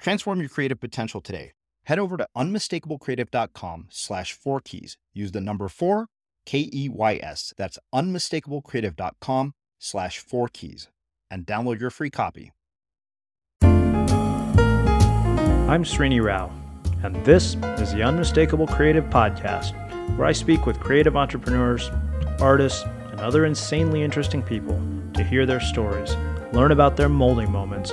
Transform your creative potential today. Head over to unmistakablecreative.com slash four keys. Use the number four, K E Y S. That's unmistakablecreative.com slash four keys and download your free copy. I'm Srini Rao, and this is the Unmistakable Creative Podcast, where I speak with creative entrepreneurs, artists, and other insanely interesting people to hear their stories learn about their molding moments,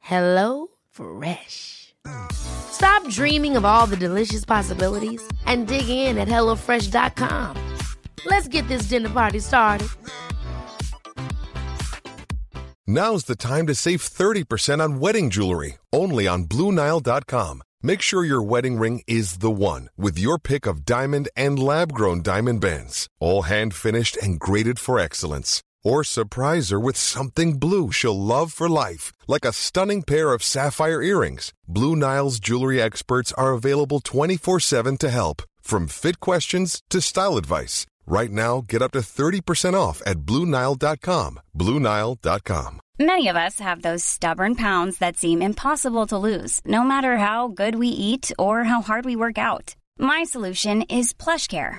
Hello Fresh. Stop dreaming of all the delicious possibilities and dig in at HelloFresh.com. Let's get this dinner party started. Now's the time to save 30% on wedding jewelry, only on Bluenile.com. Make sure your wedding ring is the one with your pick of diamond and lab grown diamond bands, all hand finished and graded for excellence. Or surprise her with something blue she'll love for life, like a stunning pair of sapphire earrings. Blue Nile's jewelry experts are available 24 7 to help, from fit questions to style advice. Right now, get up to 30% off at Bluenile.com. Bluenile.com. Many of us have those stubborn pounds that seem impossible to lose, no matter how good we eat or how hard we work out. My solution is PlushCare.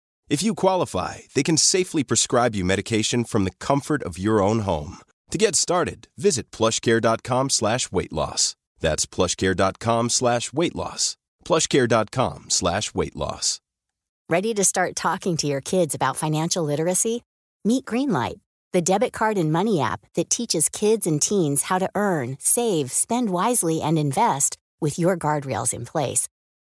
If you qualify, they can safely prescribe you medication from the comfort of your own home. To get started, visit plushcare.com slash weight loss. That's plushcare.com slash weight loss. Plushcare.com slash weight loss. Ready to start talking to your kids about financial literacy? Meet Greenlight, the debit card and money app that teaches kids and teens how to earn, save, spend wisely, and invest with your guardrails in place.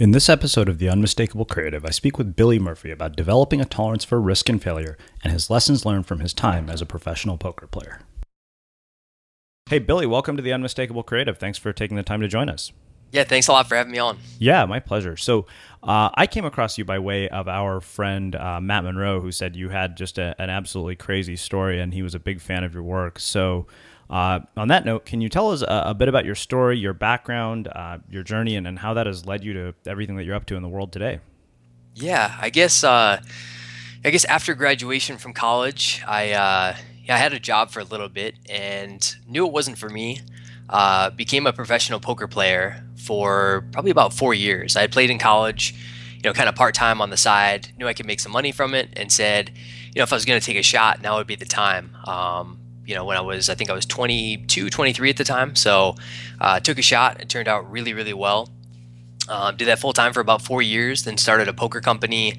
In this episode of The Unmistakable Creative, I speak with Billy Murphy about developing a tolerance for risk and failure and his lessons learned from his time as a professional poker player. Hey, Billy, welcome to The Unmistakable Creative. Thanks for taking the time to join us. Yeah, thanks a lot for having me on. Yeah, my pleasure. So, uh, I came across you by way of our friend uh, Matt Monroe, who said you had just a, an absolutely crazy story, and he was a big fan of your work. So, uh, on that note, can you tell us a, a bit about your story, your background, uh, your journey, and, and how that has led you to everything that you're up to in the world today? Yeah, I guess. Uh, I guess after graduation from college, I uh, I had a job for a little bit and knew it wasn't for me. Uh, became a professional poker player for probably about four years. I had played in college, you know, kind of part time on the side. Knew I could make some money from it, and said, you know, if I was going to take a shot, now would be the time. Um, you know, when I was, I think I was 22, 23 at the time. So uh, took a shot. It turned out really, really well. Um, did that full time for about four years, then started a poker company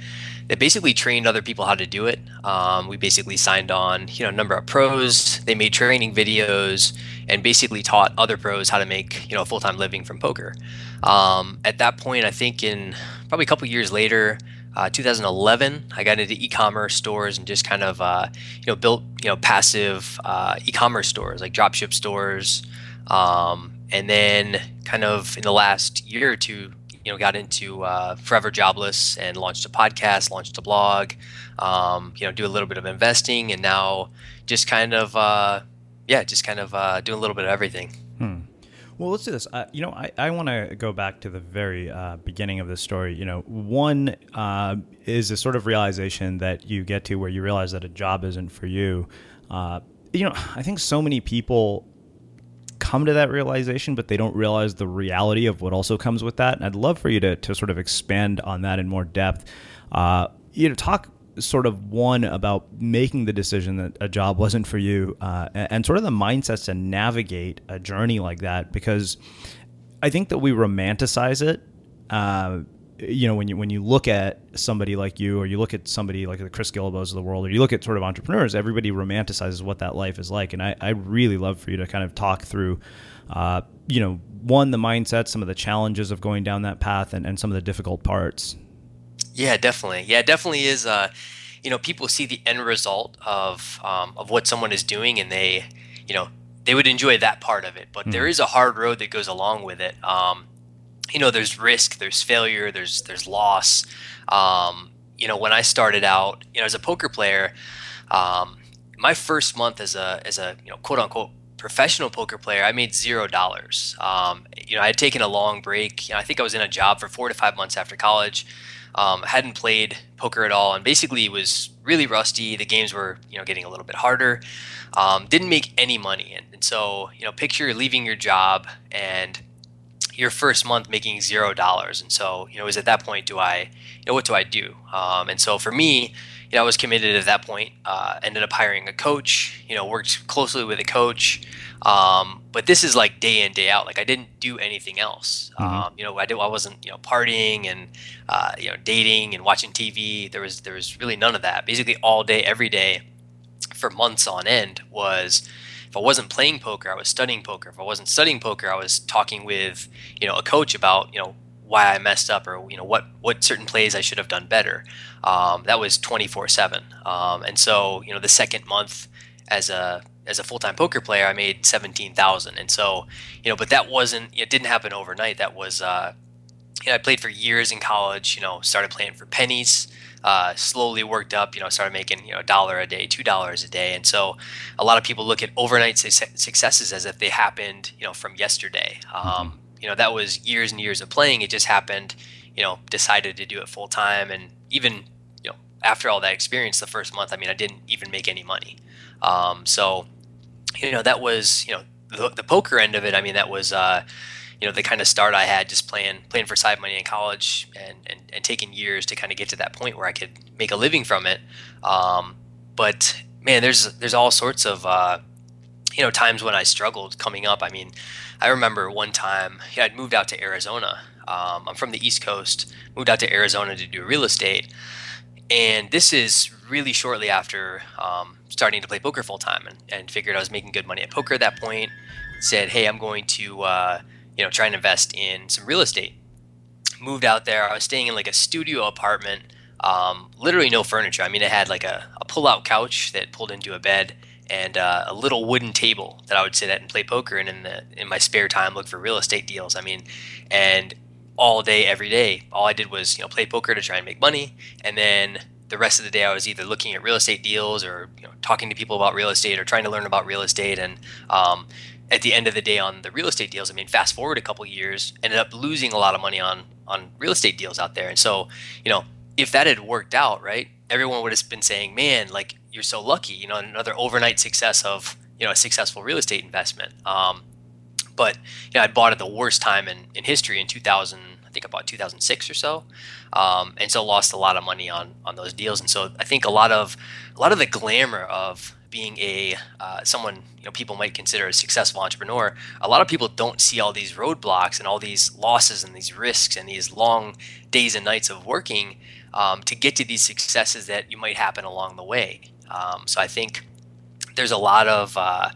that basically trained other people how to do it. Um, we basically signed on, you know, a number of pros. They made training videos and basically taught other pros how to make, you know, a full time living from poker. Um, at that point, I think in probably a couple years later, uh, 2011, I got into e-commerce stores and just kind of, uh, you know, built, you know, passive uh, e-commerce stores like dropship stores. Um, and then kind of in the last year or two, you know got into uh, Forever Jobless and launched a podcast, launched a blog, um, you know, do a little bit of investing, and now just kind of uh, yeah, just kind of uh, doing a little bit of everything. Well, let's do this. Uh, you know, I, I want to go back to the very uh, beginning of this story. You know, one uh, is a sort of realization that you get to where you realize that a job isn't for you. Uh, you know, I think so many people come to that realization, but they don't realize the reality of what also comes with that. And I'd love for you to, to sort of expand on that in more depth. Uh, you know, talk sort of one about making the decision that a job wasn't for you uh, and, sort of the mindsets to navigate a journey like that because I think that we romanticize it. Uh, you know, when you when you look at somebody like you, or you look at somebody like the Chris Guillebeaus of the world, or you look at sort of entrepreneurs, everybody romanticizes what that life is like, and I I really love for you to kind of talk through, uh, you know, one the mindset, some of the challenges of going down that path, and and some of the difficult parts. Yeah, definitely. Yeah, definitely is. Uh, you know, people see the end result of um, of what someone is doing, and they, you know, they would enjoy that part of it. But mm. there is a hard road that goes along with it. Um, you know there's risk there's failure there's there's loss um, you know when i started out you know as a poker player um, my first month as a as a you know quote unquote professional poker player i made zero dollars um, you know i had taken a long break you know, i think i was in a job for four to five months after college um, hadn't played poker at all and basically was really rusty. The games were you know getting a little bit harder. Um, didn't make any money. And, and so you know picture leaving your job and your first month making zero dollars. And so, you know, is at that point, do I, you know, what do I do? Um, and so for me, you know, I was committed at that point. Uh, ended up hiring a coach. You know, worked closely with a coach. Um, but this is like day in day out. Like I didn't do anything else. Mm-hmm. Um, you know, I did. I wasn't you know partying and uh, you know dating and watching TV. There was there was really none of that. Basically, all day, every day, for months on end was if I wasn't playing poker, I was studying poker. If I wasn't studying poker, I was talking with you know a coach about you know why I messed up or you know what what certain plays I should have done better. Um, that was 24 um, seven. And so you know the second month as a as a full time poker player, I made 17,000. And so you know, but that wasn't it didn't happen overnight. That was uh, you know I played for years in college. You know, started playing for pennies uh, slowly worked up. You know, started making you know a dollar a day, two dollars a day, and so a lot of people look at overnight su- successes as if they happened you know from yesterday. Um, mm-hmm. You know, that was years and years of playing. It just happened. You know, decided to do it full time, and even you know after all that experience, the first month, I mean, I didn't even make any money. Um, so you know that was you know the, the poker end of it. I mean, that was. Uh, you know the kind of start I had just playing playing for side money in college and, and, and taking years to kind of get to that point where I could make a living from it. Um, but man, there's there's all sorts of uh, you know times when I struggled coming up. I mean, I remember one time yeah, I'd moved out to Arizona. Um, I'm from the East Coast, moved out to Arizona to do real estate, and this is really shortly after um, starting to play poker full time, and, and, figured I was making good money at poker at that point. Said, hey, I'm going to uh, you know, try and invest in some real estate. Moved out there. I was staying in like a studio apartment, um, literally no furniture. I mean, it had like a, a pull-out couch that pulled into a bed and uh, a little wooden table that I would sit at and play poker, and in the in my spare time look for real estate deals. I mean, and all day, every day, all I did was you know play poker to try and make money, and then the rest of the day I was either looking at real estate deals or you know, talking to people about real estate or trying to learn about real estate. And um, at the end of the day, on the real estate deals, I mean, fast forward a couple years, ended up losing a lot of money on on real estate deals out there. And so, you know, if that had worked out, right, everyone would have been saying, "Man, like you're so lucky," you know, another overnight success of you know a successful real estate investment. Um, but you know, I bought at the worst time in, in history in 2000. I think about 2006 or so, um, and so lost a lot of money on on those deals. And so I think a lot of a lot of the glamour of being a uh, someone you know people might consider a successful entrepreneur, a lot of people don't see all these roadblocks and all these losses and these risks and these long days and nights of working um, to get to these successes that you might happen along the way. Um, so I think there's a lot of uh,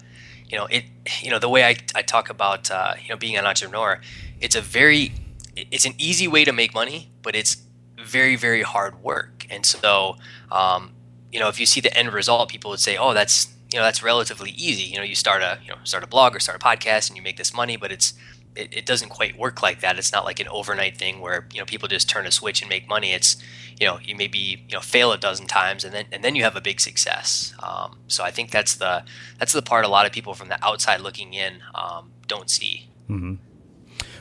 you know it you know the way I, I talk about uh, you know being an entrepreneur, it's a very it's an easy way to make money, but it's very very hard work. And so um, you know if you see the end result, people would say, oh that's you know that's relatively easy. You know you start a you know start a blog or start a podcast and you make this money, but it's it, it doesn't quite work like that. It's not like an overnight thing where you know people just turn a switch and make money. It's you know you maybe you know fail a dozen times and then and then you have a big success. Um, so I think that's the that's the part a lot of people from the outside looking in um, don't see. Mm-hmm.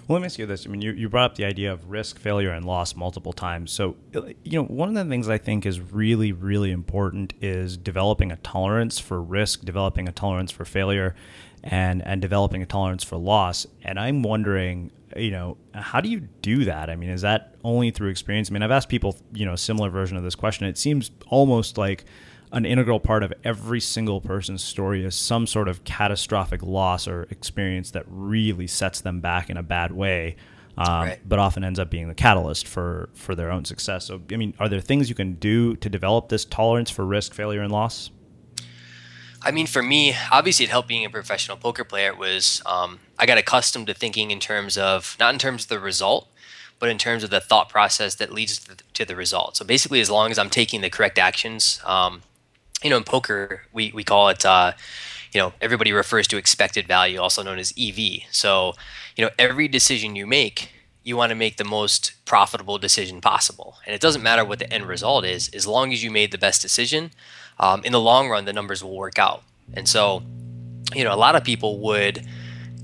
Well, let me ask you this. I mean, you, you brought up the idea of risk, failure, and loss multiple times. So, uh, you know, one of the things I think is really, really important is developing a tolerance for risk, developing a tolerance for failure, and and developing a tolerance for loss. And I'm wondering, you know, how do you do that? I mean, is that only through experience? I mean, I've asked people, you know, a similar version of this question. It seems almost like an integral part of every single person's story is some sort of catastrophic loss or experience that really sets them back in a bad way. Um, right. but often ends up being the catalyst for for their own success. So, I mean, are there things you can do to develop this tolerance for risk, failure, and loss? I mean, for me, obviously, it helped being a professional poker player. It was um, I got accustomed to thinking in terms of not in terms of the result, but in terms of the thought process that leads to the, to the result. So basically, as long as I'm taking the correct actions, um, you know, in poker, we we call it. Uh, you know, everybody refers to expected value, also known as EV. So, you know, every decision you make, you want to make the most profitable decision possible. And it doesn't matter what the end result is, as long as you made the best decision, um, in the long run, the numbers will work out. And so, you know, a lot of people would,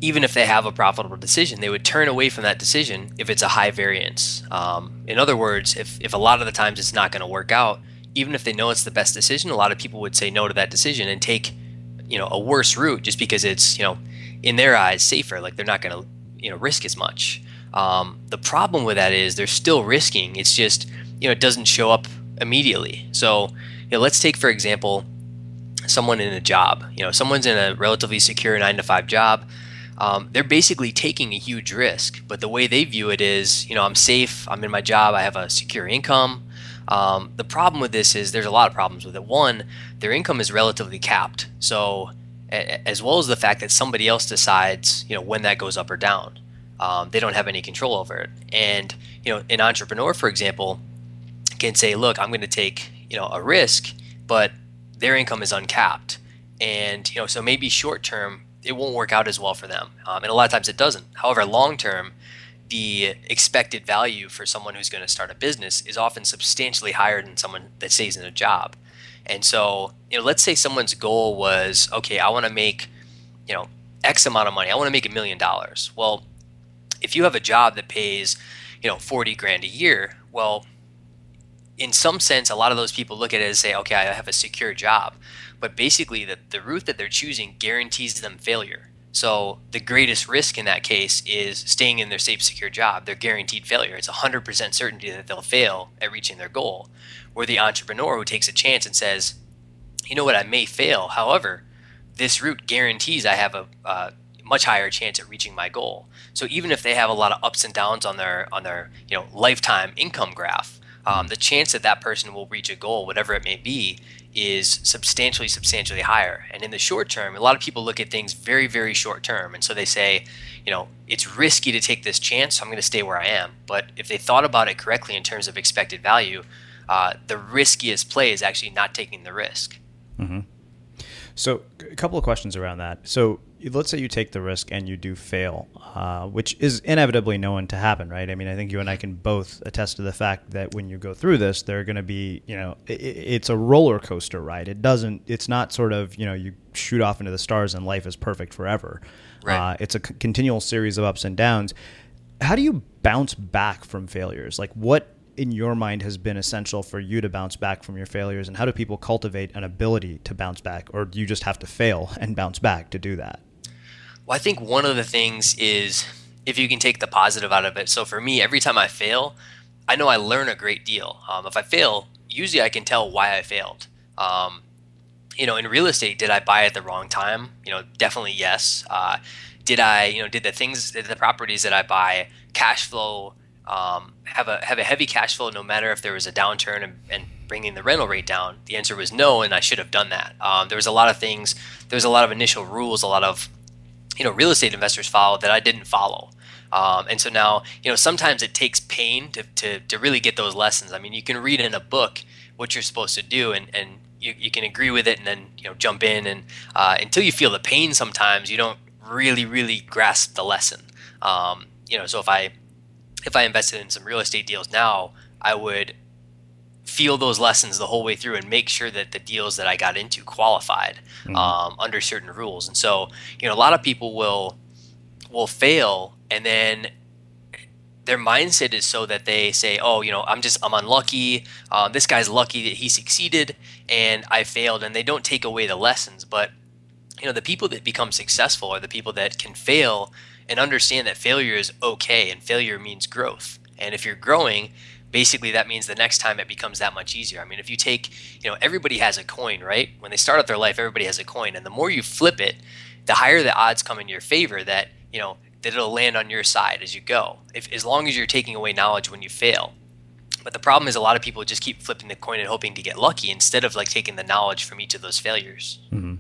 even if they have a profitable decision, they would turn away from that decision if it's a high variance. Um, in other words, if, if a lot of the times it's not going to work out, even if they know it's the best decision, a lot of people would say no to that decision and take, you know, a worse route just because it's, you know, in their eyes safer. Like they're not going to, you know, risk as much. Um, the problem with that is they're still risking. It's just, you know, it doesn't show up immediately. So, you know, let's take for example someone in a job. You know, someone's in a relatively secure nine to five job. Um, they're basically taking a huge risk, but the way they view it is, you know, I'm safe. I'm in my job. I have a secure income. Um, the problem with this is there's a lot of problems with it. One, their income is relatively capped. So, a- as well as the fact that somebody else decides, you know, when that goes up or down. Um, they don't have any control over it. And you know, an entrepreneur, for example, can say, "Look, I'm going to take you know a risk, but their income is uncapped, and you know so maybe short term it won't work out as well for them, um, and a lot of times it doesn't. However, long term, the expected value for someone who's going to start a business is often substantially higher than someone that stays in a job. And so, you know, let's say someone's goal was, okay, I want to make, you know, X amount of money. I want to make a million dollars. Well, if you have a job that pays, you know, 40 grand a year, well, in some sense, a lot of those people look at it and say, okay, I have a secure job. But basically, the, the route that they're choosing guarantees them failure. So the greatest risk in that case is staying in their safe, secure job. They're guaranteed failure. It's 100% certainty that they'll fail at reaching their goal. Or the entrepreneur who takes a chance and says, you know what, I may fail. However, this route guarantees I have a, much higher chance at reaching my goal. So even if they have a lot of ups and downs on their on their you know lifetime income graph, um, the chance that that person will reach a goal, whatever it may be, is substantially, substantially higher. And in the short term, a lot of people look at things very, very short term. And so they say, you know, it's risky to take this chance, so I'm going to stay where I am. But if they thought about it correctly in terms of expected value, uh, the riskiest play is actually not taking the risk. Mm-hmm. So, a couple of questions around that. So, let's say you take the risk and you do fail, uh, which is inevitably known to happen, right? I mean, I think you and I can both attest to the fact that when you go through this, there are going to be, you know, it, it's a roller coaster ride. It doesn't, it's not sort of, you know, you shoot off into the stars and life is perfect forever. Right. Uh, it's a c- continual series of ups and downs. How do you bounce back from failures? Like, what in your mind has been essential for you to bounce back from your failures and how do people cultivate an ability to bounce back or do you just have to fail and bounce back to do that well i think one of the things is if you can take the positive out of it so for me every time i fail i know i learn a great deal um, if i fail usually i can tell why i failed um, you know in real estate did i buy at the wrong time you know definitely yes uh, did i you know did the things the properties that i buy cash flow um, have a have a heavy cash flow no matter if there was a downturn and, and, bringing the rental rate down? The answer was no, and I should have done that. Um, there was a lot of things. There was a lot of initial rules, a lot of you know real estate investors follow that I didn't follow. Um, and so now, you know, sometimes it takes pain to, to, to really get those lessons. I mean, you can read in a book what you're supposed to do, and, and you, you can agree with it, and then you know jump in. And uh, until you feel the pain, sometimes you don't really really grasp the lesson. Um, you know, so if I if I invested in some real estate deals now, I would feel those lessons the whole way through and make sure that the deals that I got into qualified mm-hmm. um, under certain rules. And so, you know, a lot of people will will fail, and then their mindset is so that they say, "Oh, you know, I'm just I'm unlucky. Um, this guy's lucky that he succeeded, and I failed." And they don't take away the lessons, but you know, the people that become successful are the people that can fail and understand that failure is okay and failure means growth. And if you're growing, basically that means the next time it becomes that much easier. I mean, if you take, you know, everybody has a coin, right? When they start out their life, everybody has a coin. And the more you flip it, the higher the odds come in your favor that, you know, that it'll land on your side as you go. If as long as you're taking away knowledge when you fail. But the problem is a lot of people just keep flipping the coin and hoping to get lucky instead of like taking the knowledge from each of those failures. Mm-hmm.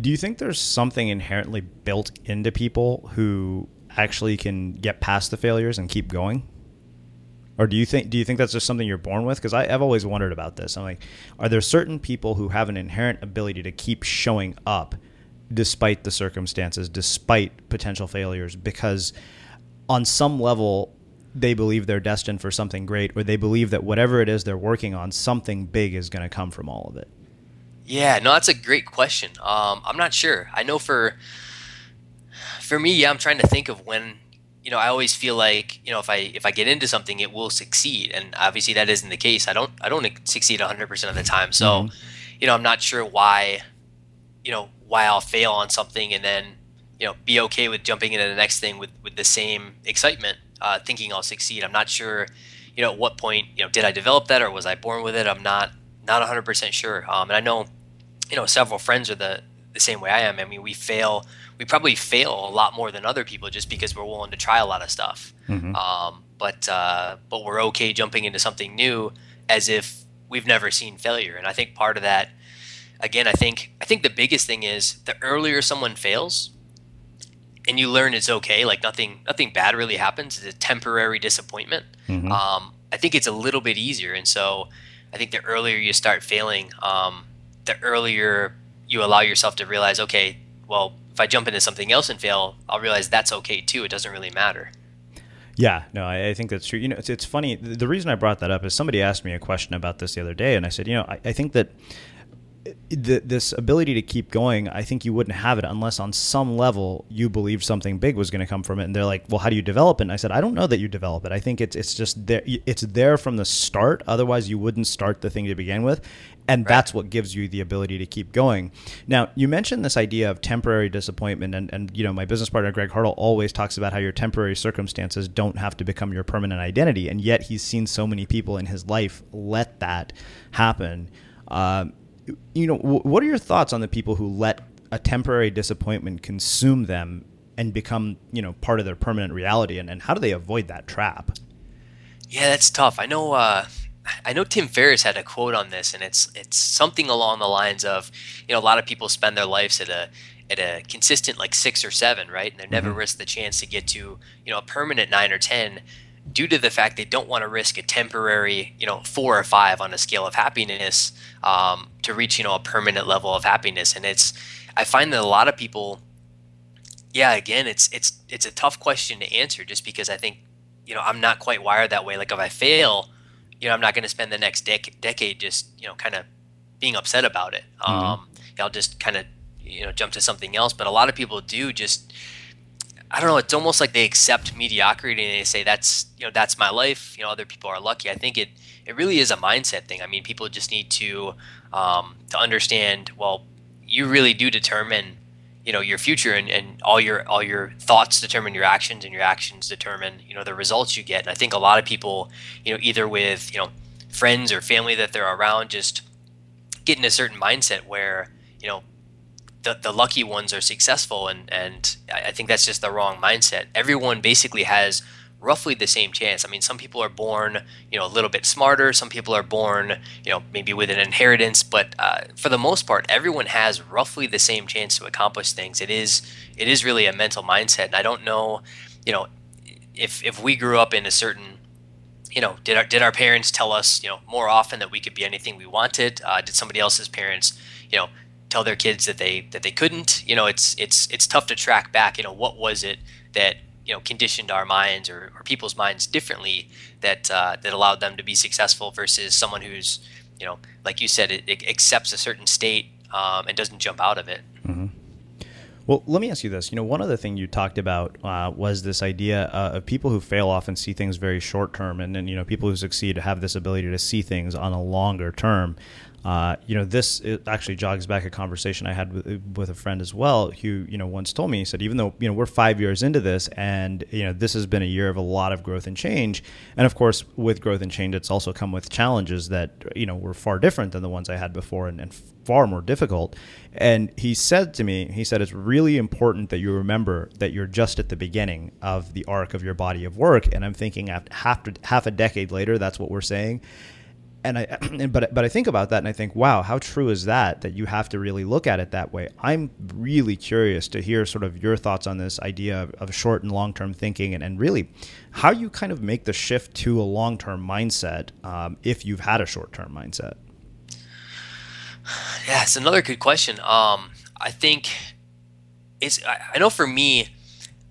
Do you think there's something inherently built into people who actually can get past the failures and keep going? Or do you think do you think that's just something you're born with? Because I've always wondered about this. I'm like, are there certain people who have an inherent ability to keep showing up despite the circumstances, despite potential failures? Because on some level, they believe they're destined for something great, or they believe that whatever it is they're working on, something big is going to come from all of it. Yeah, no, that's a great question. Um, I'm not sure. I know for for me, yeah, I'm trying to think of when you know I always feel like you know if I if I get into something, it will succeed, and obviously that isn't the case. I don't I don't succeed 100 percent of the time. So, mm-hmm. you know, I'm not sure why you know why I'll fail on something and then you know be okay with jumping into the next thing with with the same excitement, uh, thinking I'll succeed. I'm not sure. You know, at what point you know did I develop that or was I born with it? I'm not not 100% sure. Um, and I know, you know, several friends are the, the same way I am. I mean, we fail, we probably fail a lot more than other people just because we're willing to try a lot of stuff. Mm-hmm. Um, but, uh, but we're okay jumping into something new as if we've never seen failure. And I think part of that, again, I think, I think the biggest thing is the earlier someone fails, and you learn it's okay, like nothing, nothing bad really happens. It's a temporary disappointment. Mm-hmm. Um, I think it's a little bit easier. And so, I think the earlier you start failing, um, the earlier you allow yourself to realize, okay, well, if I jump into something else and fail, I'll realize that's okay too. It doesn't really matter. Yeah, no, I, I think that's true. You know, it's, it's funny. The reason I brought that up is somebody asked me a question about this the other day, and I said, you know, I, I think that this ability to keep going, I think you wouldn't have it unless on some level you believed something big was going to come from it. And they're like, "Well, how do you develop it?" And I said, "I don't know that you develop it. I think it's it's just there. It's there from the start. Otherwise, you wouldn't start the thing to begin with." And right. that's what gives you the ability to keep going. Now, you mentioned this idea of temporary disappointment, and, and you know, my business partner Greg Hartle always talks about how your temporary circumstances don't have to become your permanent identity, and yet he's seen so many people in his life let that happen. Um, you know, what are your thoughts on the people who let a temporary disappointment consume them and become, you know, part of their permanent reality? And, and how do they avoid that trap? Yeah, that's tough. I know. Uh, I know Tim Ferriss had a quote on this, and it's it's something along the lines of, you know, a lot of people spend their lives at a at a consistent like six or seven, right? And they never mm-hmm. risk the chance to get to, you know, a permanent nine or ten due to the fact they don't want to risk a temporary, you know, four or five on a scale of happiness um, to reach, you know, a permanent level of happiness. And it's, I find that a lot of people, yeah, again, it's it's it's a tough question to answer just because I think, you know, I'm not quite wired that way. Like if I fail, you know, I'm not going to spend the next dec- decade just, you know, kind of being upset about it. Mm-hmm. Um, I'll just kind of, you know, jump to something else. But a lot of people do just I don't know. It's almost like they accept mediocrity and they say that's you know that's my life. You know, other people are lucky. I think it it really is a mindset thing. I mean, people just need to um, to understand. Well, you really do determine you know your future and, and all your all your thoughts determine your actions and your actions determine you know the results you get and i think a lot of people you know either with you know friends or family that they're around just get in a certain mindset where you know the, the lucky ones are successful and and I think that's just the wrong mindset. Everyone basically has roughly the same chance. I mean, some people are born, you know, a little bit smarter. Some people are born, you know, maybe with an inheritance. But uh, for the most part, everyone has roughly the same chance to accomplish things. It is, it is really a mental mindset. And I don't know, you know, if if we grew up in a certain, you know, did our did our parents tell us, you know, more often that we could be anything we wanted? Uh, did somebody else's parents, you know, tell their kids that they that they couldn't. You know, it's it's it's tough to track back. You know, what was it that you know conditioned our minds or, or people's minds differently that uh, that allowed them to be successful versus someone who's you know, like you said, it, it accepts a certain state um, and doesn't jump out of it. Mm-hmm. Well, let me ask you this. You know, one other thing you talked about uh, was this idea uh, of people who fail often see things very short term, and then you know, people who succeed have this ability to see things on a longer term. Uh, you know, this actually jogs back a conversation I had with, with a friend as well, who you know once told me he said even though you know we're five years into this, and you know this has been a year of a lot of growth and change, and of course with growth and change, it's also come with challenges that you know were far different than the ones I had before, and, and far more difficult. And he said to me, he said it's really important that you remember that you're just at the beginning of the arc of your body of work. And I'm thinking after half half a decade later, that's what we're saying and I but but I think about that and I think wow how true is that that you have to really look at it that way? I'm really curious to hear sort of your thoughts on this idea of, of short and long term thinking and, and really how you kind of make the shift to a long term mindset um, if you've had a short term mindset. Yeah it's another good question. Um, I think it's I, I know for me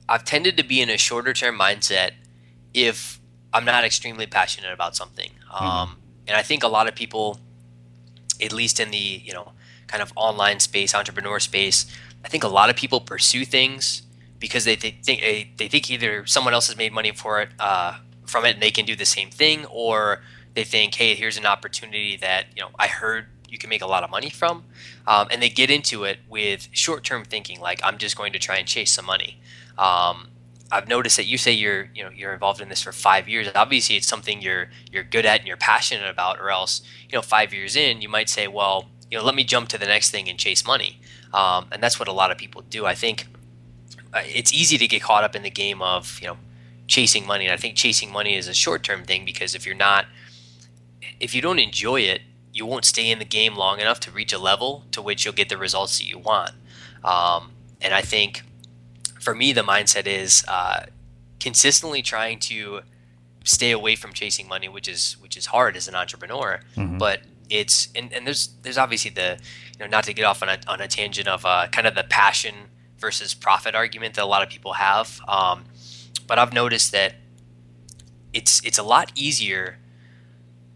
I've tended to be in a shorter term mindset if I'm not extremely passionate about something. Mm-hmm. And I think a lot of people, at least in the you know kind of online space, entrepreneur space, I think a lot of people pursue things because they, they think they think either someone else has made money for it uh, from it and they can do the same thing, or they think, hey, here's an opportunity that you know I heard you can make a lot of money from, um, and they get into it with short-term thinking, like I'm just going to try and chase some money. Um, I've noticed that you say you're you know you're involved in this for five years. Obviously, it's something you're you're good at and you're passionate about. Or else, you know, five years in, you might say, well, you know, let me jump to the next thing and chase money. Um, and that's what a lot of people do. I think uh, it's easy to get caught up in the game of you know chasing money. And I think chasing money is a short term thing because if you're not, if you don't enjoy it, you won't stay in the game long enough to reach a level to which you'll get the results that you want. Um, and I think for me, the mindset is uh, consistently trying to stay away from chasing money, which is which is hard as an entrepreneur. Mm-hmm. But it's and, and there's there's obviously the you know not to get off on a on a tangent of uh, kind of the passion versus profit argument that a lot of people have. Um, but I've noticed that it's it's a lot easier.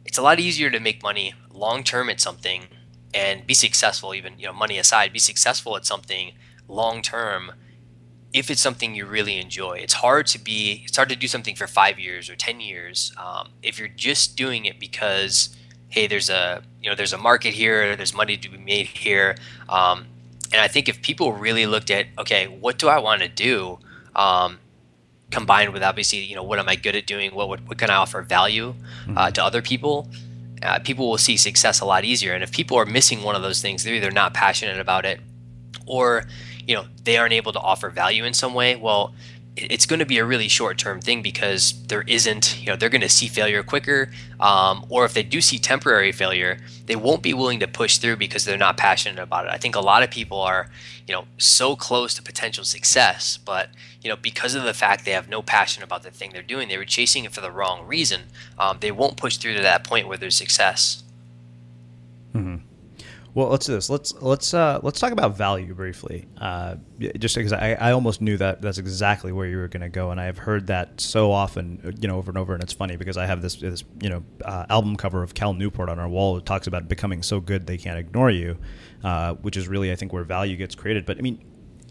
It's a lot easier to make money long term at something and be successful. Even you know money aside, be successful at something long term if it's something you really enjoy. It's hard to be, it's hard to do something for five years or 10 years. Um, if you're just doing it because, hey, there's a, you know, there's a market here, there's money to be made here. Um, and I think if people really looked at, okay, what do I want to do? Um, combined with obviously, you know, what am I good at doing? What, what, what can I offer value uh, mm-hmm. to other people? Uh, people will see success a lot easier. And if people are missing one of those things, they're either not passionate about it or you know they aren't able to offer value in some way well it's going to be a really short term thing because there isn't, you know, they're going to see failure quicker. Um, or if they do see temporary failure, they won't be willing to push through because they're not passionate about it. I think a lot of people are, you know, so close to potential success, but, you know, because of the fact they have no passion about the thing they're doing, they were chasing it for the wrong reason. Um, they won't push through to that point where there's success. Mm-hmm. Well, let's do this. Let's let's uh, let's talk about value briefly. Uh, just because I, I almost knew that that's exactly where you were going to go, and I have heard that so often, you know, over and over. And it's funny because I have this this you know uh, album cover of Cal Newport on our wall. that talks about becoming so good they can't ignore you, uh, which is really I think where value gets created. But I mean,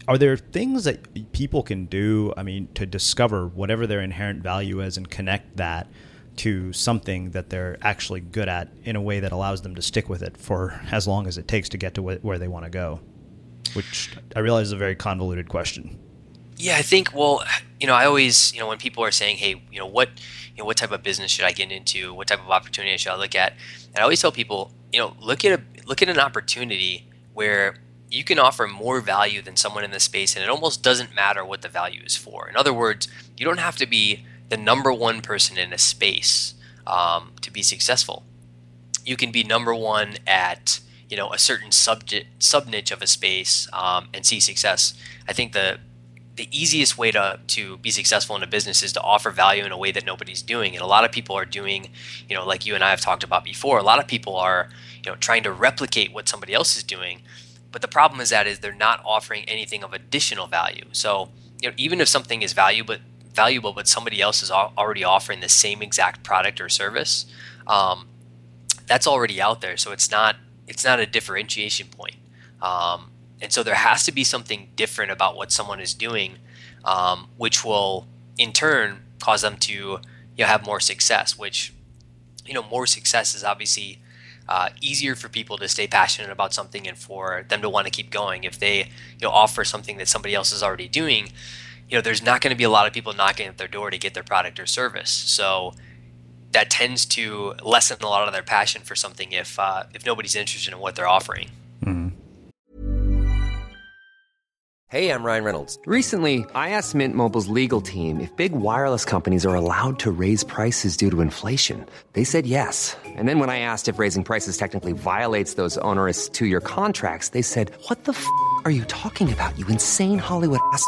are there things that people can do? I mean, to discover whatever their inherent value is and connect that to something that they're actually good at in a way that allows them to stick with it for as long as it takes to get to wh- where they want to go? Which I realize is a very convoluted question. Yeah, I think. Well, you know, I always, you know, when people are saying, "Hey, you know, what, you know, what type of business should I get into? What type of opportunity should I look at?" And I always tell people, you know, look at a look at an opportunity where you can offer more value than someone in the space, and it almost doesn't matter what the value is for. In other words, you don't have to be the number one person in a space um, to be successful. You can be number one at you know a certain subject sub niche of a space um, and see success. I think the the easiest way to to be successful in a business is to offer value in a way that nobody's doing, and a lot of people are doing, you know, like you and I have talked about before. A lot of people are you know trying to replicate what somebody else is doing, but the problem is that is they're not offering anything of additional value. So you know even if something is valuable valuable, but somebody else is already offering the same exact product or service, um, that's already out there. So it's not it's not a differentiation point. Um, and so there has to be something different about what someone is doing, um, which will in turn cause them to you know, have more success. Which you know more success is obviously uh, easier for people to stay passionate about something and for them to want to keep going. If they you know offer something that somebody else is already doing, you know, there's not going to be a lot of people knocking at their door to get their product or service. So that tends to lessen a lot of their passion for something if uh, if nobody's interested in what they're offering. Mm-hmm. Hey, I'm Ryan Reynolds. Recently, I asked Mint Mobile's legal team if big wireless companies are allowed to raise prices due to inflation. They said yes. And then when I asked if raising prices technically violates those onerous two-year contracts, they said, "What the f- are you talking about? You insane Hollywood ass."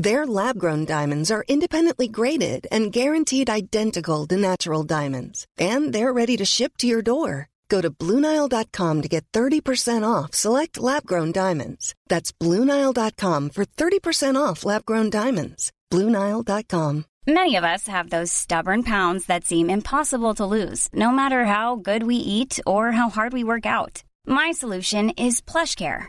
Their lab grown diamonds are independently graded and guaranteed identical to natural diamonds, and they're ready to ship to your door. Go to Bluenile.com to get 30% off select lab grown diamonds. That's Bluenile.com for 30% off lab grown diamonds. Bluenile.com. Many of us have those stubborn pounds that seem impossible to lose, no matter how good we eat or how hard we work out. My solution is PlushCare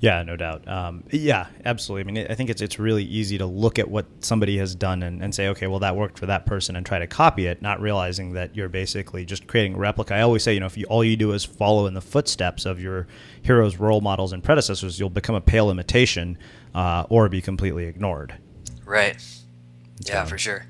Yeah, no doubt. Um, yeah, absolutely. I mean, I think it's it's really easy to look at what somebody has done and, and say, okay, well, that worked for that person, and try to copy it, not realizing that you're basically just creating a replica. I always say, you know, if you, all you do is follow in the footsteps of your heroes, role models, and predecessors, you'll become a pale imitation uh, or be completely ignored. Right. Yeah, for sure.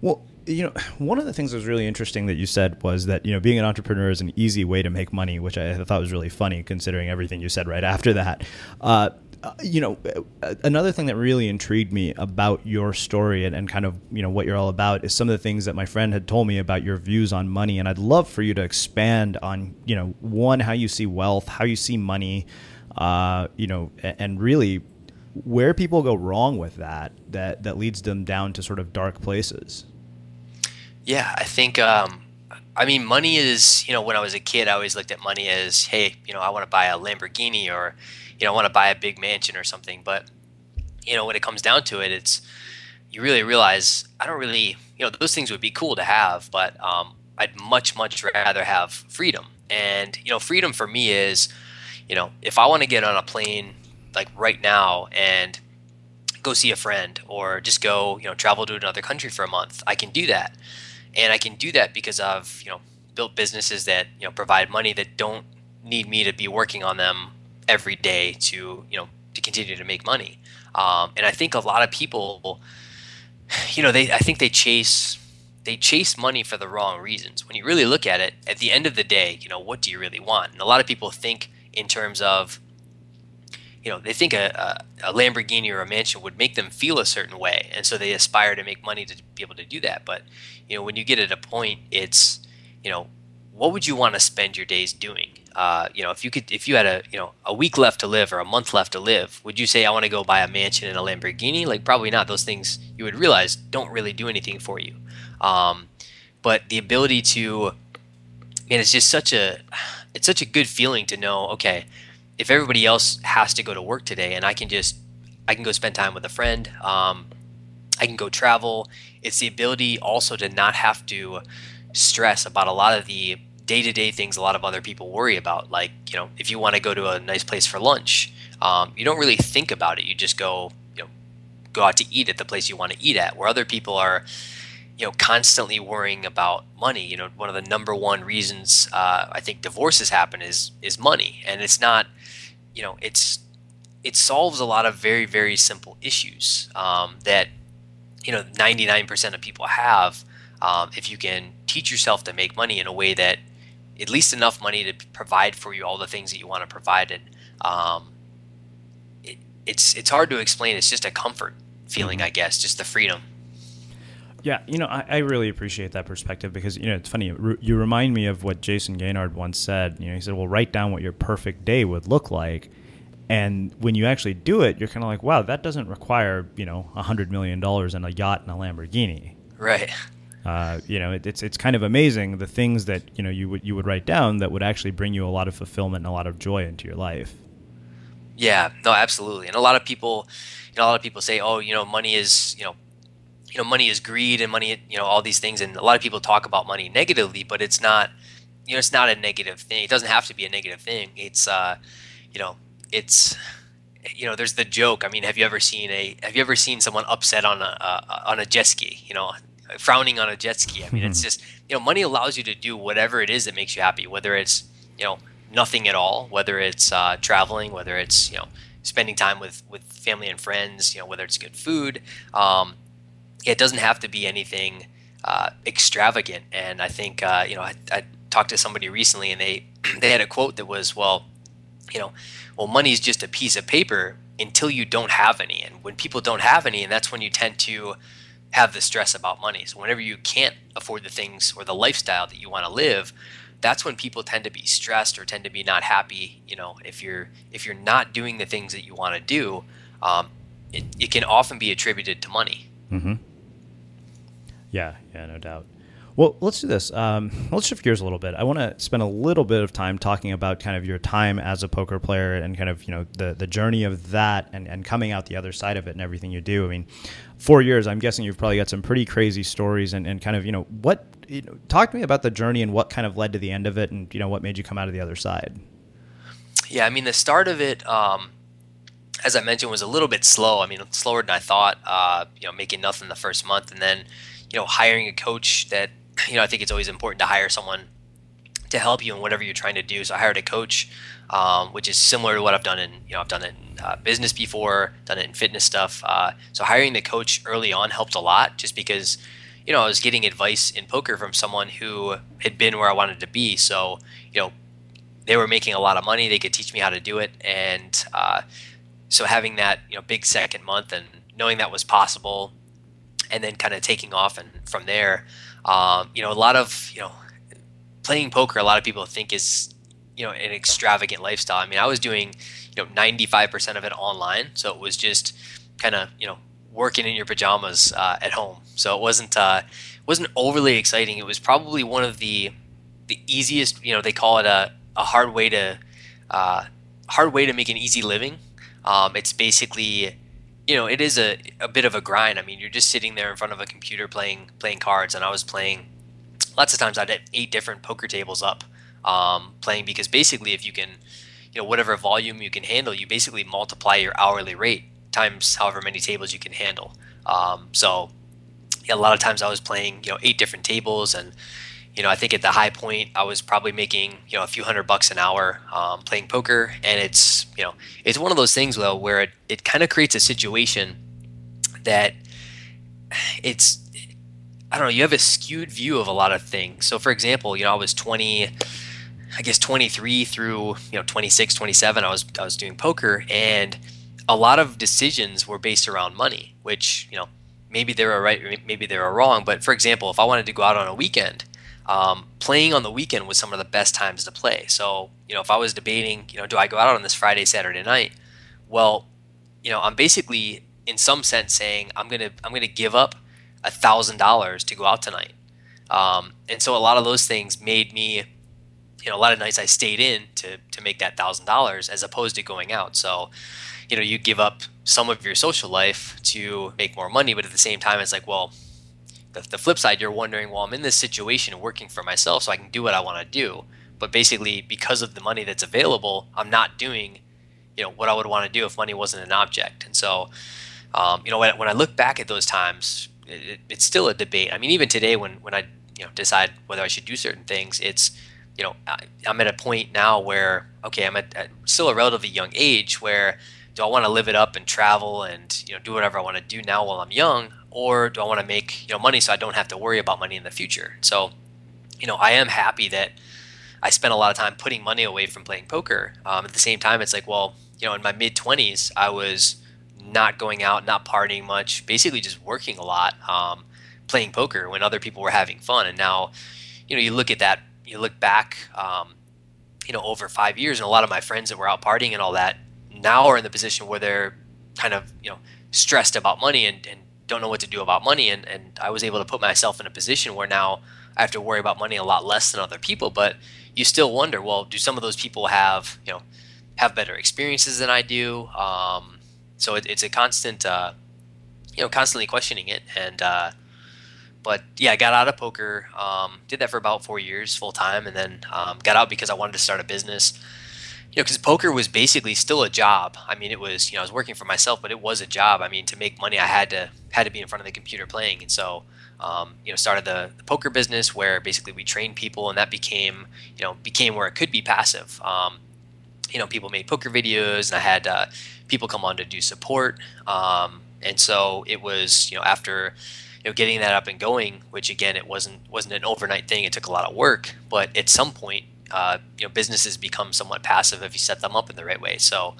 Well, you know, one of the things that was really interesting that you said was that you know being an entrepreneur is an easy way to make money, which I thought was really funny considering everything you said right after that. Uh, uh you know, uh, another thing that really intrigued me about your story and, and kind of you know what you're all about is some of the things that my friend had told me about your views on money, and I'd love for you to expand on you know one how you see wealth, how you see money, uh, you know, and really where people go wrong with that that that leads them down to sort of dark places. Yeah, I think. Um, I mean, money is. You know, when I was a kid, I always looked at money as, hey, you know, I want to buy a Lamborghini or, you know, I want to buy a big mansion or something. But, you know, when it comes down to it, it's you really realize I don't really. You know, those things would be cool to have, but um, I'd much much rather have freedom. And you know, freedom for me is, you know, if I want to get on a plane like right now and go see a friend or just go, you know, travel to another country for a month, I can do that and I can do that because I've you know built businesses that you know provide money that don't need me to be working on them every day to you know to continue to make money. Um, and I think a lot of people, you know, they I think they chase they chase money for the wrong reasons. When you really look at it, at the end of the day, you know, what do you really want? And a lot of people think in terms of you know, they think a, a, a, Lamborghini or a mansion would make them feel a certain way, and so they aspire to make money to be able to do that. But you know, when you get at a point, it's you know, what would you want to spend your days doing? Uh, you know, if you could, if you had a you know a week left to live or a month left to live, would you say I want to go buy a mansion and a Lamborghini? Like probably not. Those things you would realize don't really do anything for you. Um, but the ability to, and it's just such a, it's such a good feeling to know. Okay, if everybody else has to go to work today and I can just I can go spend time with a friend, um, I can go travel. It's the ability also to not have to stress about a lot of the day-to-day things a lot of other people worry about. Like you know, if you want to go to a nice place for lunch, um, you don't really think about it. You just go you know go out to eat at the place you want to eat at. Where other people are you know constantly worrying about money you know one of the number one reasons uh, i think divorces happen is is money and it's not you know it's it solves a lot of very very simple issues um, that you know 99% of people have um, if you can teach yourself to make money in a way that at least enough money to provide for you all the things that you want to provide. And um, it, it's it's hard to explain. It's just a comfort feeling mm-hmm. i guess just the freedom yeah, you know, I, I, really appreciate that perspective because you know it's funny. You remind me of what Jayson Gaignard once said. You know, he said, "Well, write down what your perfect day would look like." And when you actually do it, you're kind of like, "Wow, that doesn't require you know a hundred million dollars and a yacht and a Lamborghini." Right. Uh, you know, it, it's it's kind of amazing the things that you know you would you would write down that would actually bring you a lot of fulfillment and a lot of joy into your life. Yeah, no, absolutely. And a lot of people, you know, a lot of people say, "Oh, you know, money is you know you know money is greed and money you know all these things and a lot of people talk about money negatively but it's not you know it's not a negative thing it doesn't have to be a negative thing it's uh you know it's you know there's the joke i mean have you ever seen a have you ever seen someone upset on a uh, on a jet ski you know frowning on a jet ski i mean it's just you know money allows you to do whatever it is that makes you happy whether it's you know nothing at all whether it's uh, traveling whether it's you know spending time with with family and friends you know whether it's good food um, it doesn't have to be anything uh, extravagant. And I think uh, you know I, I, talked to somebody recently, and they they had a quote that was, "Well, you know, well, money is just a piece of paper until you don't have any, and when people don't have any, and that's when you tend to have the stress about money. So whenever you can't afford the things or the lifestyle that you want to live." that's when people tend to be stressed or tend to be not happy. You know, if you're if you're not doing the things that you want to do, um, it, it can often be attributed to money. Mm-hmm. Yeah, yeah, no doubt. Well, let's do this. Um, let's shift gears a little bit. I want to spend a little bit of time talking about kind of your time as a poker player and kind of you know the the journey of that and, and coming out the other side of it and everything you do. I mean, four years. I'm guessing you've probably got some pretty crazy stories and, and kind of you know what you know, talk to me about the journey and what kind of led to the end of it and you know what made you come out of the other side. Yeah, I mean the start of it. Um, as I mentioned, was a little bit slow. I mean, slower than I thought. Uh, you know, making nothing the first month, and then, you know, hiring a coach that you know, I think it's always important to hire someone to help you in whatever you're trying to do. So I hired a coach, um, which is similar to what I've done in, you know, I've done it in uh, business before, done it in fitness stuff. Uh, so hiring the coach early on helped a lot just because, you know, I was getting advice in poker from someone who had been where I wanted to be. So, you know, they were making a lot of money. They could teach me how to do it. And uh, so having that, you know, big second month and knowing that was possible and then kind of taking off and from there, um, you know, a lot of you know, playing poker. A lot of people think is you know an extravagant lifestyle. I mean, I was doing you know 95% of it online, so it was just kind of you know working in your pajamas uh, at home. So it wasn't uh, wasn't overly exciting. It was probably one of the the easiest. You know, they call it a, a hard way to uh, hard way to make an easy living. Um, it's basically you know, it is a, a bit of a grind. I mean, you're just sitting there in front of a computer playing playing cards, and I was playing. Lots of times, I'd have eight different poker tables up, um, playing because basically, if you can, you know, whatever volume you can handle, you basically multiply your hourly rate times however many tables you can handle. Um, so, yeah, a lot of times I was playing, you know, eight different tables, and you know, I think at the high point, I was probably making you know a few hundred bucks an hour um, playing poker, and it's you know it's one of those things though where it, it kind of creates a situation that it's I don't know you have a skewed view of a lot of things. So for example, you know I was 20, I guess 23 through you know 26, 27. I was I was doing poker, and a lot of decisions were based around money, which you know maybe they were right, maybe they were wrong. But for example, if I wanted to go out on a weekend um, playing on the weekend was some of the best times to play. So, you know, if I was debating, you know, do I go out on this Friday, Saturday night? Well, you know, I'm basically in some sense saying I'm gonna I'm gonna give up a thousand dollars to go out tonight. Um, and so a lot of those things made me, you know, a lot of nights I stayed in to to make that thousand dollars as opposed to going out. So, you know, you give up some of your social life to make more money, but at the same time, it's like, well, the, the flip side, you're wondering, well, I'm in this situation working for myself, so I can do what I want to do. But basically, because of the money that's available, I'm not doing, you know, what I would want to do if money wasn't an object. And so, um, you know, when, when I look back at those times, it, it's still a debate. I mean, even today, when when I you know decide whether I should do certain things, it's you know I'm at a point now where okay, I'm at, at still a relatively young age where do I want to live it up and travel and you know do whatever I want to do now while I'm young, or do I want to make you know money so I don't have to worry about money in the future? So, you know, I am happy that I spent a lot of time putting money away from playing poker. Um, at the same time, it's like, well, you know, in my mid twenties, I was not going out, not partying much, basically just working a lot, um, playing poker when other people were having fun. And now, you know, you look at that, you look back, um, you know, over five years, and a lot of my friends that were out partying and all that now are in the position where they're kind of, you know, stressed about money and, and don't know what to do about money. And, and I was able to put myself in a position where now I have to worry about money a lot less than other people. But you still wonder well do some of those people have you know have better experiences than I do? Um, so it, it's a constant uh, you know constantly questioning it. And uh, but yeah I got out of poker um, did that for about four years full time and then um, got out because I wanted to start a business you know, because poker was basically still a job. I mean, it was you know I was working for myself, but it was a job. I mean, to make money, I had to had to be in front of the computer playing, and so um, you know started the, the, poker business where basically we trained people, and that became you know became where it could be passive. Um, you know, people made poker videos, and I had uh, people come on to do support, um, and so it was you know after you know getting that up and going, which again it wasn't wasn't an overnight thing. It took a lot of work, but at some point uh, you know businesses become somewhat passive if you set them up in the right way. So,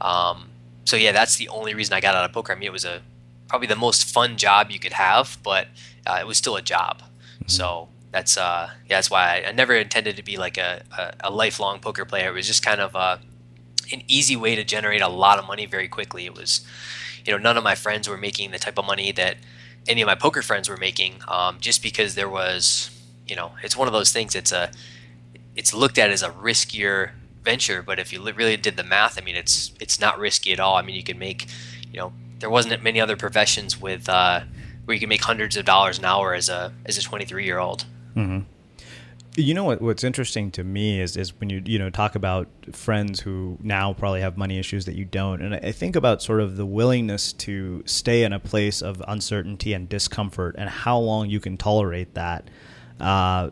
um, so yeah, that's the only reason I got out of poker. I mean, it was a probably the most fun job you could have, but uh, it was still a job. Mm-hmm. So that's uh, yeah, that's why I, I never intended to be like a, a, a, lifelong poker player. It was just kind of uh, an easy way to generate a lot of money very quickly. It was, you know, none of my friends were making the type of money that any of my poker friends were making, um, just because there was, you know, it's one of those things. It's a, it's looked at as a riskier venture, but if you really did the math, I mean, it's it's not risky at all. I mean, you can make, you know, there wasn't many other professions with uh, where you can make hundreds of dollars an hour as a as a 23 year old. Mm-hmm. You know what? What's interesting to me is is when you you know talk about friends who now probably have money issues that you don't, and I think about sort of the willingness to stay in a place of uncertainty and discomfort, and how long you can tolerate that uh,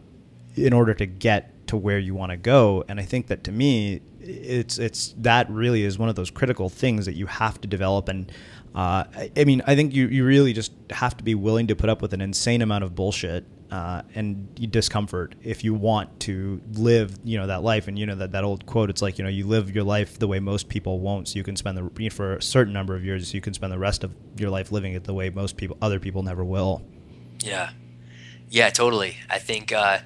in order to get to where you want to go. And I think that to me, it's it's that really is one of those critical things that you have to develop. And. Uh, I mean, I think you, you really just have to be willing to put up with an insane amount of bullshit uh, and discomfort if you want to live you know that life. And you know that that old quote it's like you know you live your life the way most people won't. So you can spend the for a certain number of years you can spend the rest of your life living it the way most people other people never will. Yeah. Yeah totally. I think uh,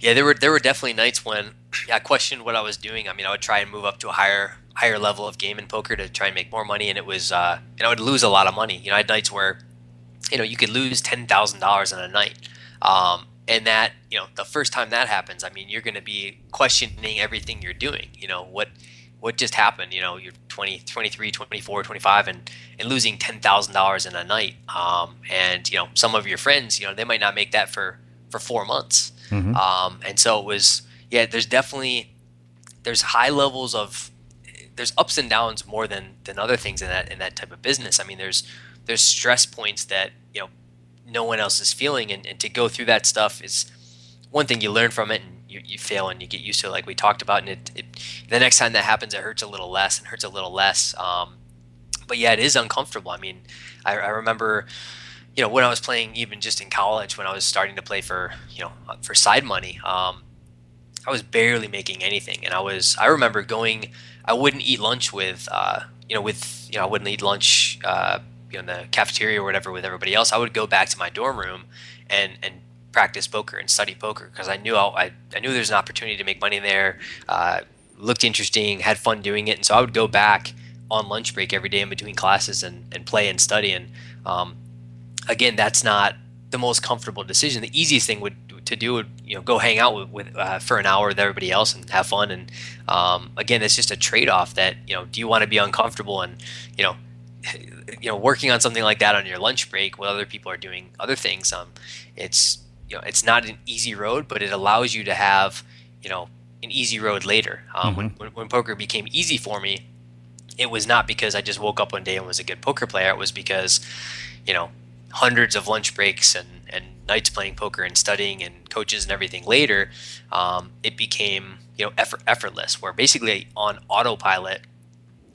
yeah there were there were definitely nights when i questioned what i was doing i mean i would try and move up to a higher higher level of game in poker to try and make more money and it was uh, and i would lose a lot of money you know i had nights where you know you could lose $10000 in a night um, and that, you know, the first time that happens, I mean, you're going to be questioning everything you're doing. You know, what what just happened? You know, you're 20, 23, 24, 25, and, and losing $10,000 in a night. Um, and, you know, some of your friends, you know, they might not make that for, for four months. Mm-hmm. Um, and so it was, yeah, there's definitely, there's high levels of, there's ups and downs more than, than other things in that, in that type of business. I mean, there's, there's stress points that, you know, no one else is feeling and, and to go through that stuff is one thing you learn from it and you, you fail and you get used to it like we talked about and it, it the next time that happens it hurts a little less and hurts a little less um, but yeah it is uncomfortable i mean I, I remember you know when i was playing even just in college when i was starting to play for you know for side money um, i was barely making anything and i was i remember going i wouldn't eat lunch with uh, you know with you know i wouldn't eat lunch uh, you know, in the cafeteria or whatever with everybody else, I would go back to my dorm room and and practice poker and study poker because I knew I, I knew there's an opportunity to make money there. Uh, looked interesting, had fun doing it, and so I would go back on lunch break every day in between classes and, and play and study. And um, again, that's not the most comfortable decision. The easiest thing would to do would you know go hang out with, with uh, for an hour with everybody else and have fun. And um, again, it's just a trade off that you know do you want to be uncomfortable and you know you know working on something like that on your lunch break while other people are doing other things um it's you know it's not an easy road but it allows you to have you know an easy road later um, mm-hmm. when, when, when poker became easy for me it was not because i just woke up one day and was a good poker player it was because you know hundreds of lunch breaks and and nights playing poker and studying and coaches and everything later um, it became you know effort, effortless where basically on autopilot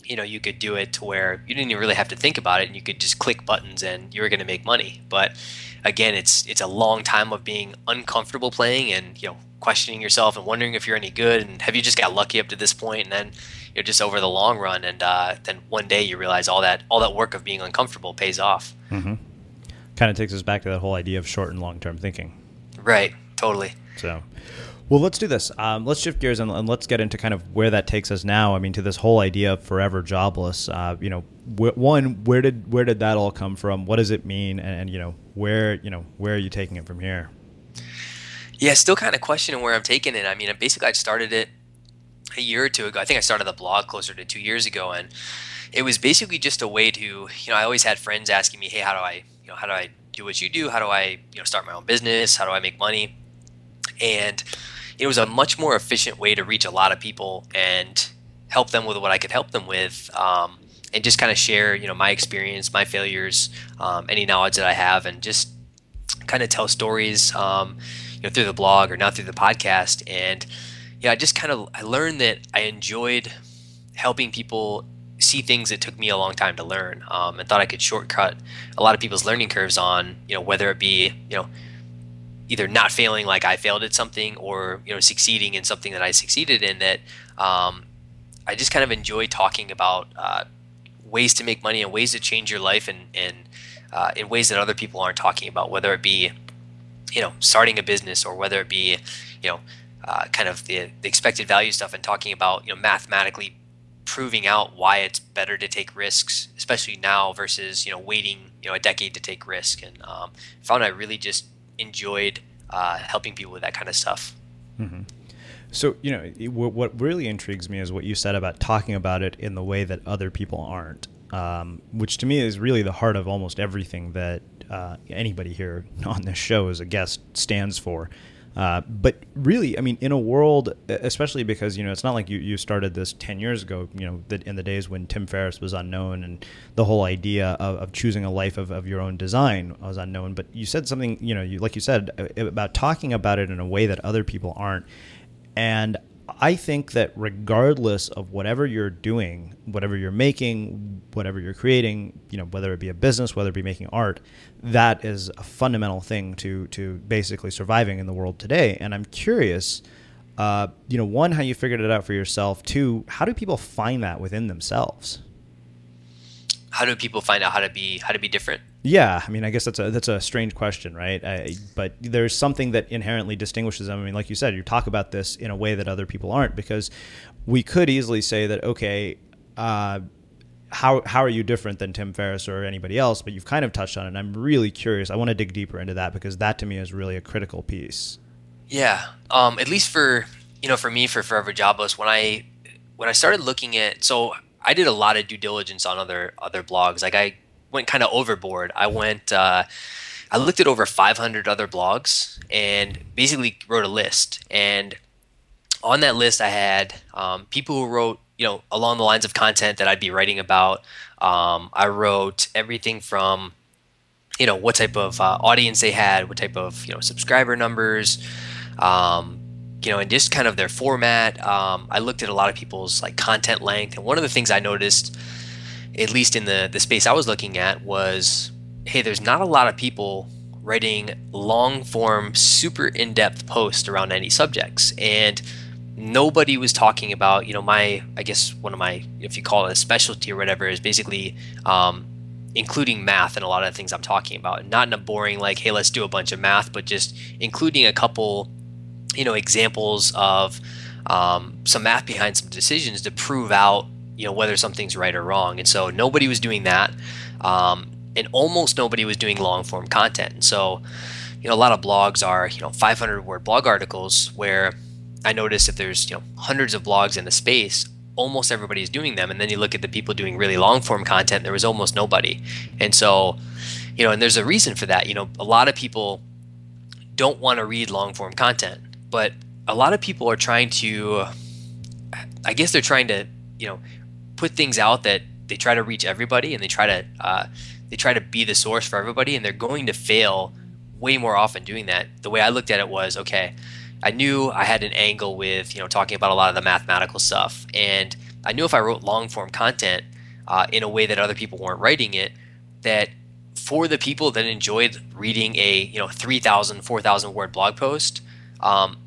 you know you could do it to where you didn't even really have to think about it and you could just click buttons and you were going to make money but again it's it's a long time of being uncomfortable playing and you know questioning yourself and wondering if you're any good and have you just got lucky up to this point and then you're just over the long run and uh, then one day you realize all that all that work of being uncomfortable pays off mm-hmm. Kind of takes us back to that whole idea of short and long term thinking right totally so well, let's do this. Um, let's shift gears and, and, let's get into kind of where that takes us now. I mean, to this whole idea of forever jobless. Uh, you know, wh- one, where did where did that all come from? What does it mean? And, and, you know, where you know where are you taking it from here? Yeah, still kind of questioning where I'm taking it. I mean, basically, I started it a year or two ago. I think I started the blog closer to two years ago, and it was basically just a way to, you know, I always had friends asking me, "Hey, how do I, know, how do I do what you do? How do I, you know, start my own business? How do I make money?" And it was a much more efficient way to reach a lot of people and help them with what I could help them with, um, and just kind of share, you know, my experience, my failures, um, any knowledge that I have, and just kind of tell stories, um, you know, through the blog or not through the podcast. And yeah, I just kind of I learned that I enjoyed helping people see things that took me a long time to learn, um, and thought I could shortcut a lot of people's learning curves on, you know, whether it be, you know either not failing like I failed at something or you know succeeding in something that I succeeded in that um, I just kind of enjoy talking about uh, ways to make money and ways to change your life and, and uh, in ways that other people aren't talking about whether it be you know, starting a business or whether it be, you know, uh, kind of the, the expected value stuff and talking about, you know, mathematically proving out why it's better to take risks, especially now versus, you know, waiting, you know, a decade to take risk. And um, found I really just enjoyed uh, helping people with that kind of stuff. Mm-hmm. So, you know, what really intrigues me is what you said about talking about it in the way that other people aren't, um, which to me is really the heart of almost everything that uh, anybody here on this show as a guest stands for. Uh, but really, I mean, in a world, especially because you know, it's not like you, you started this ten years ago. You know, that in the days when Tim Ferriss was unknown and the whole idea of, of choosing a life of, of your own design was unknown. But you said something, you know, you, like you said uh, about talking about it in a way that other people aren't. And I think that regardless of whatever you're doing, whatever you're making, whatever you're creating, you know, whether it be a business, whether it be making art, that is a fundamental thing to to basically surviving in the world today. And I'm curious, uh, you know, one, how you figured it out for yourself. Two, how do people find that within themselves? How do people find out how to be how to be different? Yeah, I mean, I guess that's a that's a strange question, right? I, but there's something that inherently distinguishes them. I mean, like you said, you talk about this in a way that other people aren't, because we could easily say that, okay, uh, how how are you different than Tim Ferriss or anybody else? But you've kind of touched on it. and I'm really curious. I want to dig deeper into that because that to me is really a critical piece. Yeah, um, at least for you know, for me, for Forever Jobless, when I when I started looking at so I did a lot of due diligence on other other blogs. Like I went kind of overboard. I went, uh, I looked at over 500 other blogs and basically wrote a list. And on that list, I had um, people who wrote, you know, along the lines of content that I'd be writing about. Um, I wrote everything from, you know, what type of uh, audience they had, what type of, you know, subscriber numbers, um, you know, and just kind of their format. Um, I looked at a lot of people's like content length, and one of the things I noticed at least in the the space I was looking at, was hey, there's not a lot of people writing long form, super in depth posts around any subjects, and nobody was talking about you know my I guess one of my if you call it a specialty or whatever is basically um, including math in a lot of the things I'm talking about, not in a boring like hey let's do a bunch of math, but just including a couple you know examples of um, some math behind some decisions to prove out you know whether something's right or wrong. And so nobody was doing that um, and almost nobody was doing long form content. And so you know a lot of blogs are you know 500 word blog articles where i notice if there's you know hundreds of blogs in the space almost everybody is doing them. And then you look at the people doing really long form content there was almost nobody. And so you know and there's a reason for that. You know a lot of people don't want to read long form content but a lot of people are trying to i guess they're trying to you know put things out that they try to reach everybody and they try to uh, they try to be the source for everybody and they're going to fail way more often doing that. The way i looked at it was okay i knew i had an angle with you know talking about a lot of the mathematical stuff and i knew if i wrote long form content uh, in a way that other people weren't writing it that for the people that enjoyed reading a you know 3000 4000 word blog post um,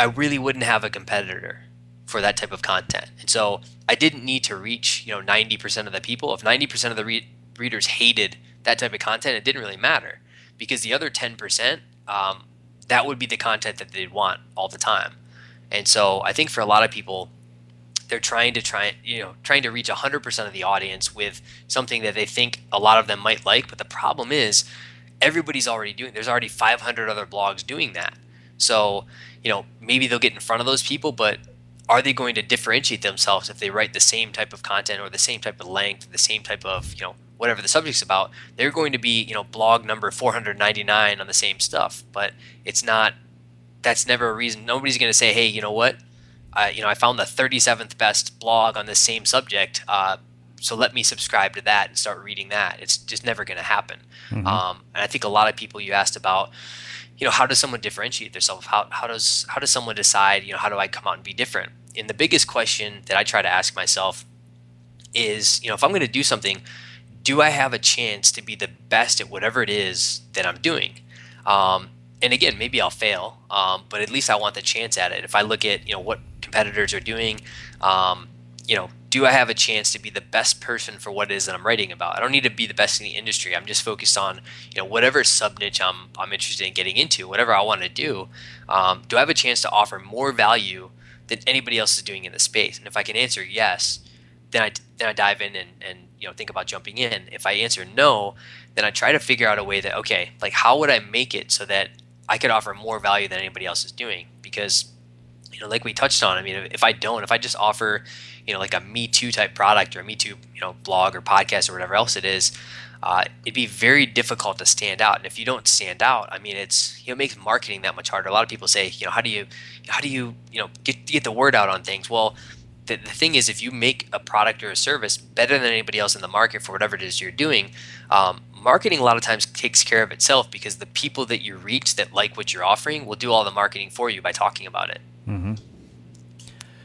i really wouldn't have a competitor for that type of content. And so I didn't need to reach, you know, 90% of the people. If 90% of the re- readers hated that type of content, it didn't really matter because the other 10%, um, that would be the content that they'd want all the time. And so I think for a lot of people, they're trying to try, you know, trying to reach 100% of the audience with something that they think a lot of them might like. But the problem is, everybody's already doing. There's already 500 other blogs doing that. So, you know, maybe they'll get in front of those people, but are they going to differentiate themselves if they write the same type of content or the same type of length, the same type of, you know, whatever the subject's about? They're going to be, you know, blog number 499 on the same stuff, but it's not, that's never a reason. Nobody's going to say, hey, you know what? I, you know, I found the 37th best blog on the same subject. Uh, so let me subscribe to that and start reading that. It's just never going to happen. Mm-hmm. Um, and I think a lot of people you asked about, you know, how does someone differentiate themselves? How, how does how does someone decide, you know, how do I come out and be different? and the biggest question that I try to ask myself is, you know, if I'm going to do something, do I have a chance to be the best at whatever it is that I'm doing? Um, and again, maybe I'll fail, um, but at least I want the chance at it. If I look at, you know, what competitors are doing, um, you know, do I have a chance to be the best person for what it is that I'm writing about? I don't need to be the best in the industry. I'm just focused on you know whatever sub niche I'm I'm interested in getting into, whatever I want to do. Um, do I have a chance to offer more value than anybody else is doing in the space? And if I can answer yes, then I then I dive in and and you know think about jumping in. If I answer no, then I try to figure out a way that okay, like how would I make it so that I could offer more value than anybody else is doing? Because you know, like we touched on, I mean, if I don't, if I just offer you know like a me too type product or a me too you know blog or podcast or whatever else it is uh, it'd be very difficult to stand out. And if you don't stand out i mean it's you know it makes marketing that much harder. A lot of people say you know how do you how do you you know get get the word out on things? Well the, the thing is if you make a product or a service better than anybody else in the market for whatever it is you're doing um, marketing a lot of times takes care of itself because the people that you reach that like what you're offering will do all the marketing for you by talking about it mm-hmm.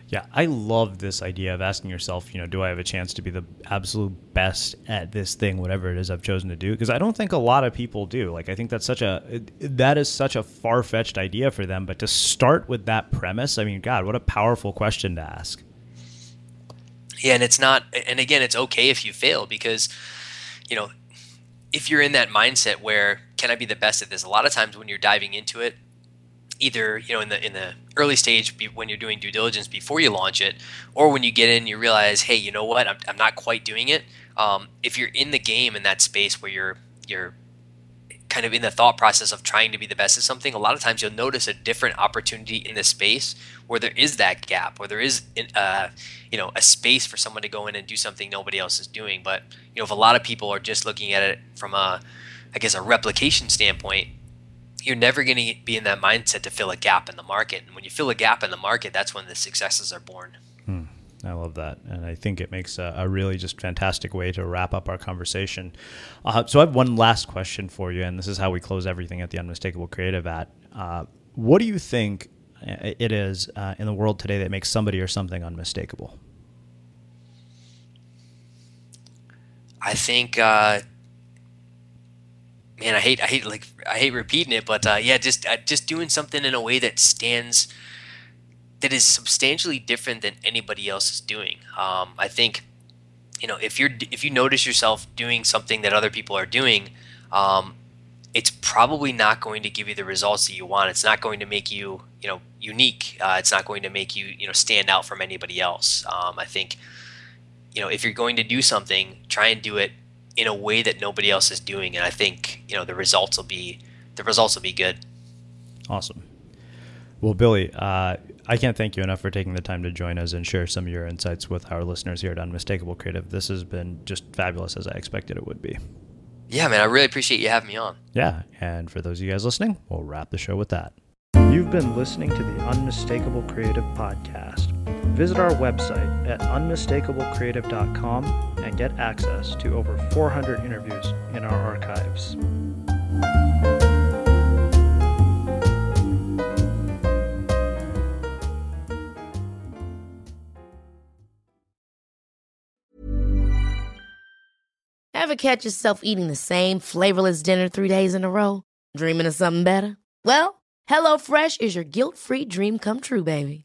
Yeah, I love this idea of asking yourself, you know, do I have a chance to be the absolute best at this thing, whatever it is I've chosen to do? Because I don't think a lot of people do. Like, I think that's such a that is such a far fetched idea for them. But to start with that premise, I mean, God, what a powerful question to ask. Yeah, and it's not, and again, it's okay if you fail because, you know, if you're in that mindset where can I be the best at this? A lot of times when you're diving into it, either you know in the in the early stage when you're doing due diligence before you launch it or when you get in you realize hey you know what? I'm, I'm not quite doing it. Um, if you're in the game in that space where you're you're kind of in the thought process of trying to be the best at something a lot of times you'll notice a different opportunity in the space where there is that gap where there is uh, you know a space for someone to go in and do something nobody else is doing. But you know if a lot of people are just looking at it from a i guess a replication standpoint you're never going to be in that mindset to fill a gap in the market. And when you fill a gap in the market, that's when the successes are born. Hmm. I love that. And I think it makes a, a, really just fantastic way to wrap up our conversation. Uh, so I have one last question for you, and this is how we close everything at the Unmistakable Creative at. Uh, what do you think uh, it is uh, in the world today that makes somebody or something unmistakable? I think uh, man, I hate I hate like I hate repeating it, but uh, yeah, just uh, just doing something in a way that stands that is substantially different than anybody else is doing. Um, I think you know if you're if you notice yourself doing something that other people are doing, um, it's probably not going to give you the results that you want. It's not going to make you you know unique. Uh, it's not going to make you you know stand out from anybody else. Um, I think you know if you're going to do something, try and do it in a way that nobody else is doing, and I think you know the results will be the results will be good. Awesome. Well, Billy, uh, I can't thank you enough for taking the time to join us and share some of your insights with our listeners here at Unmistakable Creative. This has been just fabulous as I expected it would be. Yeah, man, I really appreciate you having me on. Yeah, and for those of you guys listening, we'll wrap the show with that. You've been listening to the Unmistakable Creative Podcast. Visit our website at unmistakablecreative.com and get access to over 400 interviews in our archives. Ever catch yourself eating the same flavorless dinner three days in a row? Dreaming of something better? Well, HelloFresh is your guilt free dream come true, baby.